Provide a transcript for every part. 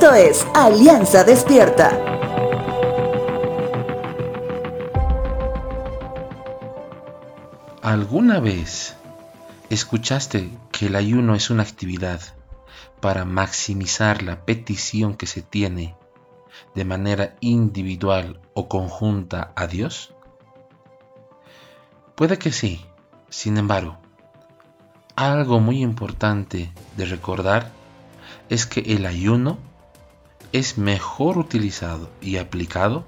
Esto es Alianza Despierta. ¿Alguna vez escuchaste que el ayuno es una actividad para maximizar la petición que se tiene de manera individual o conjunta a Dios? Puede que sí, sin embargo, algo muy importante de recordar es que el ayuno es mejor utilizado y aplicado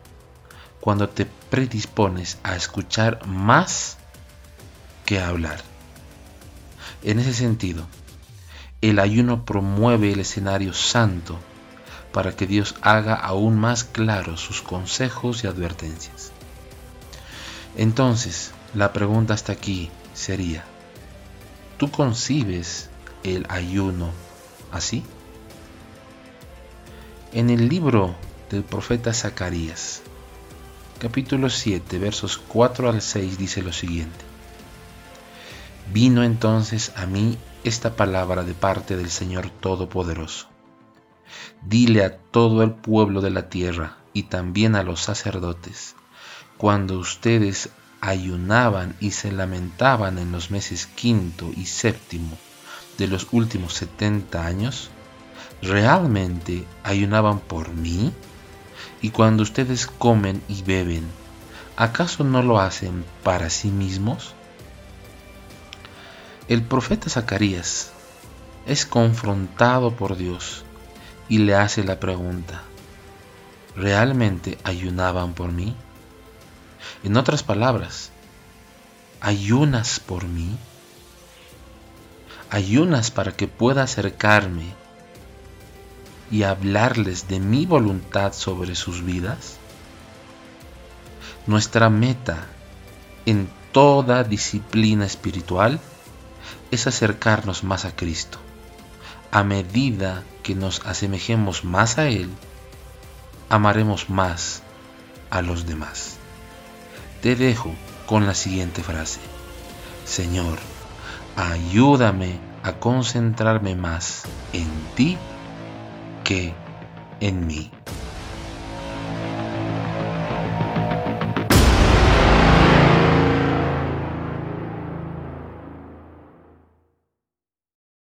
cuando te predispones a escuchar más que a hablar. En ese sentido, el ayuno promueve el escenario santo para que Dios haga aún más claros sus consejos y advertencias. Entonces, la pregunta hasta aquí sería, ¿Tú concibes el ayuno así? En el libro del profeta Zacarías, capítulo 7, versos 4 al 6 dice lo siguiente. Vino entonces a mí esta palabra de parte del Señor Todopoderoso. Dile a todo el pueblo de la tierra y también a los sacerdotes, cuando ustedes ayunaban y se lamentaban en los meses quinto y séptimo de los últimos setenta años, ¿realmente ayunaban por mí? Y cuando ustedes comen y beben, ¿acaso no lo hacen para sí mismos? El profeta Zacarías es confrontado por Dios y le hace la pregunta, ¿realmente ayunaban por mí? En otras palabras, ayunas por mí, ayunas para que pueda acercarme y hablarles de mi voluntad sobre sus vidas. Nuestra meta en toda disciplina espiritual es acercarnos más a Cristo. A medida que nos asemejemos más a Él, amaremos más a los demás. Te dejo con la siguiente frase. Señor, ayúdame a concentrarme más en ti en mí.